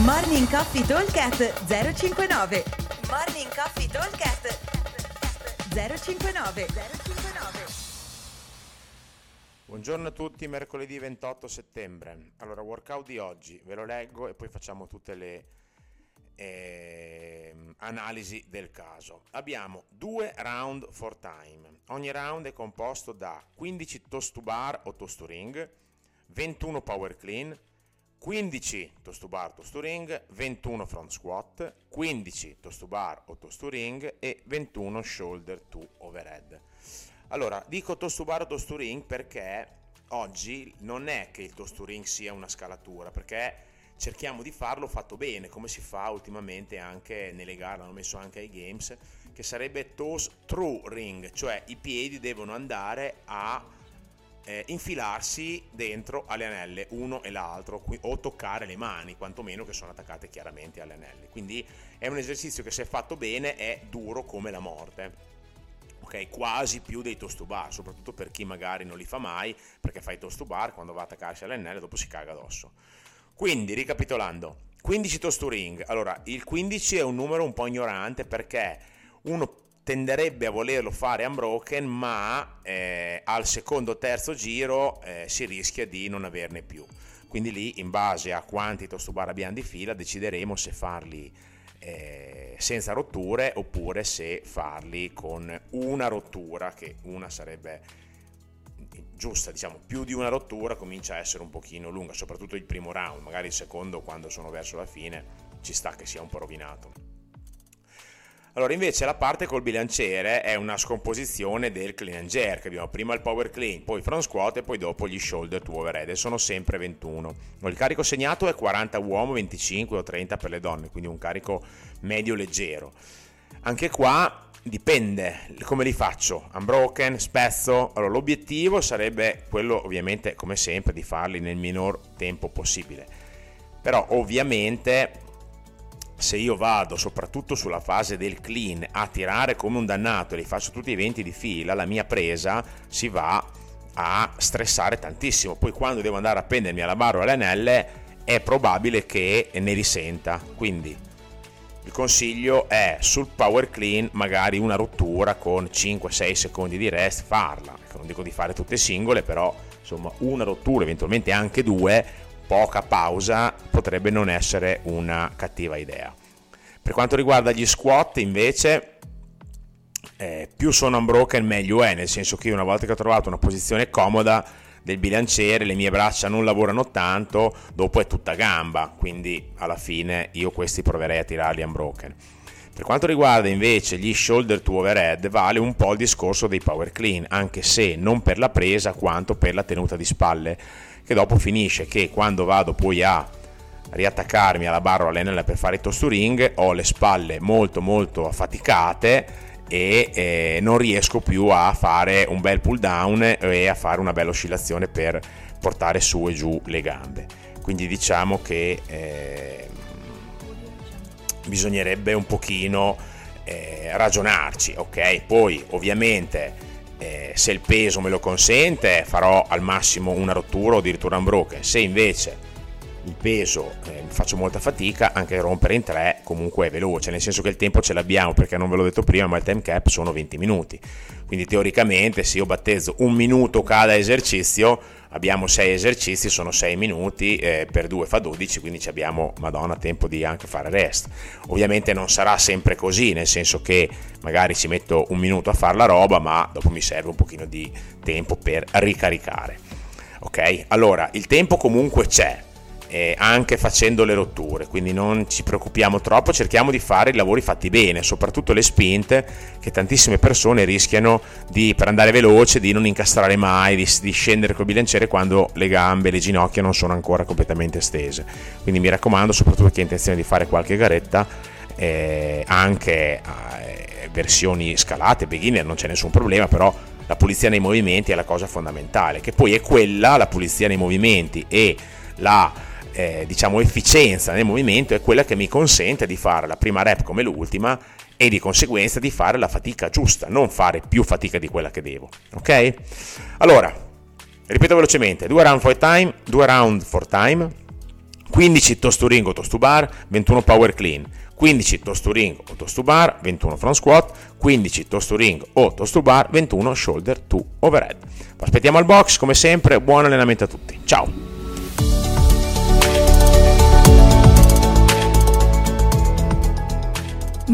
Morning Coffee Talkcast 059 Morning Coffee Talkcast 059 059 Buongiorno a tutti, mercoledì 28 settembre. Allora, workout di oggi, ve lo leggo e poi facciamo tutte le eh, analisi del caso. Abbiamo due round for time. Ogni round è composto da 15 toast to bar o toast to ring, 21 power clean, 15 toast to bar toast to ring, 21 front squat, 15 toast to bar o toast to ring e 21 shoulder to overhead. Allora, dico toast to bar o toast to ring perché oggi non è che il toast to ring sia una scalatura, perché cerchiamo di farlo fatto bene, come si fa ultimamente anche nelle gare, l'hanno messo anche ai games, che sarebbe toast true ring, cioè i piedi devono andare a eh, infilarsi dentro alle anelle, uno e l'altro, o toccare le mani, quantomeno che sono attaccate chiaramente alle anelle. Quindi è un esercizio che se fatto bene è duro come la morte ok? Quasi più dei toast to bar, soprattutto per chi magari non li fa mai, perché fa i toast to bar, quando va a attaccarsi all'NL dopo si caga addosso. Quindi, ricapitolando, 15 toast to ring. Allora, il 15 è un numero un po' ignorante perché uno tenderebbe a volerlo fare unbroken, ma eh, al secondo o terzo giro eh, si rischia di non averne più. Quindi lì, in base a quanti toast to bar abbiamo di fila, decideremo se farli eh, senza rotture oppure se farli con una rottura, che una sarebbe giusta, diciamo più di una rottura comincia a essere un pochino lunga, soprattutto il primo round, magari il secondo quando sono verso la fine ci sta che sia un po' rovinato. Allora invece la parte col bilanciere è una scomposizione del clean and jerk, abbiamo prima il power clean, poi il front squat e poi dopo gli shoulder to overhead sono sempre 21. Il carico segnato è 40 uomo, 25 o 30 per le donne, quindi un carico medio leggero. Anche qua dipende come li faccio, unbroken, spezzo. Allora l'obiettivo sarebbe quello ovviamente come sempre di farli nel minor tempo possibile. Però ovviamente se io vado soprattutto sulla fase del clean a tirare come un dannato e li faccio tutti i 20 di fila, la mia presa si va a stressare tantissimo. Poi quando devo andare a prendermi alla barra o alle anelle è probabile che ne risenta. Quindi il consiglio è sul power clean magari una rottura con 5-6 secondi di rest farla. Non dico di fare tutte singole, però insomma una rottura, eventualmente anche due, poca pausa potrebbe non essere una cattiva idea. Per quanto riguarda gli squat invece eh, più sono unbroken meglio è, nel senso che una volta che ho trovato una posizione comoda del bilanciere, le mie braccia non lavorano tanto, dopo è tutta gamba, quindi alla fine io questi proverei a tirarli unbroken. Per quanto riguarda invece gli shoulder to overhead, vale un po' il discorso dei power clean, anche se non per la presa quanto per la tenuta di spalle che dopo finisce che quando vado poi a riattaccarmi alla barra o all'enella per fare i tosturing ho le spalle molto molto affaticate e eh, non riesco più a fare un bel pull down e a fare una bella oscillazione per portare su e giù le gambe. Quindi diciamo che eh, bisognerebbe un pochino eh, ragionarci ok? Poi ovviamente eh, se il peso me lo consente farò al massimo una rottura o addirittura un broken, se invece il peso eh, faccio molta fatica, anche rompere in tre comunque è veloce, nel senso che il tempo ce l'abbiamo perché non ve l'ho detto prima, ma il time cap sono 20 minuti. Quindi teoricamente se io battezzo un minuto cada esercizio, abbiamo 6 esercizi, sono 6 minuti, eh, per 2 fa 12, quindi abbiamo, madonna, tempo di anche fare rest. Ovviamente non sarà sempre così, nel senso che magari ci metto un minuto a fare la roba, ma dopo mi serve un pochino di tempo per ricaricare. Ok? Allora, il tempo comunque c'è, eh, anche facendo le rotture, quindi non ci preoccupiamo troppo, cerchiamo di fare i lavori fatti bene, soprattutto le spinte che tantissime persone rischiano di, per andare veloce, di non incastrare mai, di, di scendere col bilanciere quando le gambe, le ginocchia non sono ancora completamente stese. Quindi mi raccomando, soprattutto chi ha intenzione di fare qualche garetta, eh, anche eh, versioni scalate, beginner, non c'è nessun problema, però la pulizia nei movimenti è la cosa fondamentale, che poi è quella, la pulizia nei movimenti e la eh, diciamo, efficienza nel movimento è quella che mi consente di fare la prima rep come l'ultima e di conseguenza di fare la fatica giusta, non fare più fatica di quella che devo. Ok? Allora, ripeto velocemente, due round for time, due round for time, 15 toast to ring o toast to bar, 21 power clean, 15 toast to ring o toast to bar, 21 front squat, 15 toast to ring o toast to bar, 21 shoulder to overhead. Aspettiamo al box, come sempre, buon allenamento a tutti. Ciao!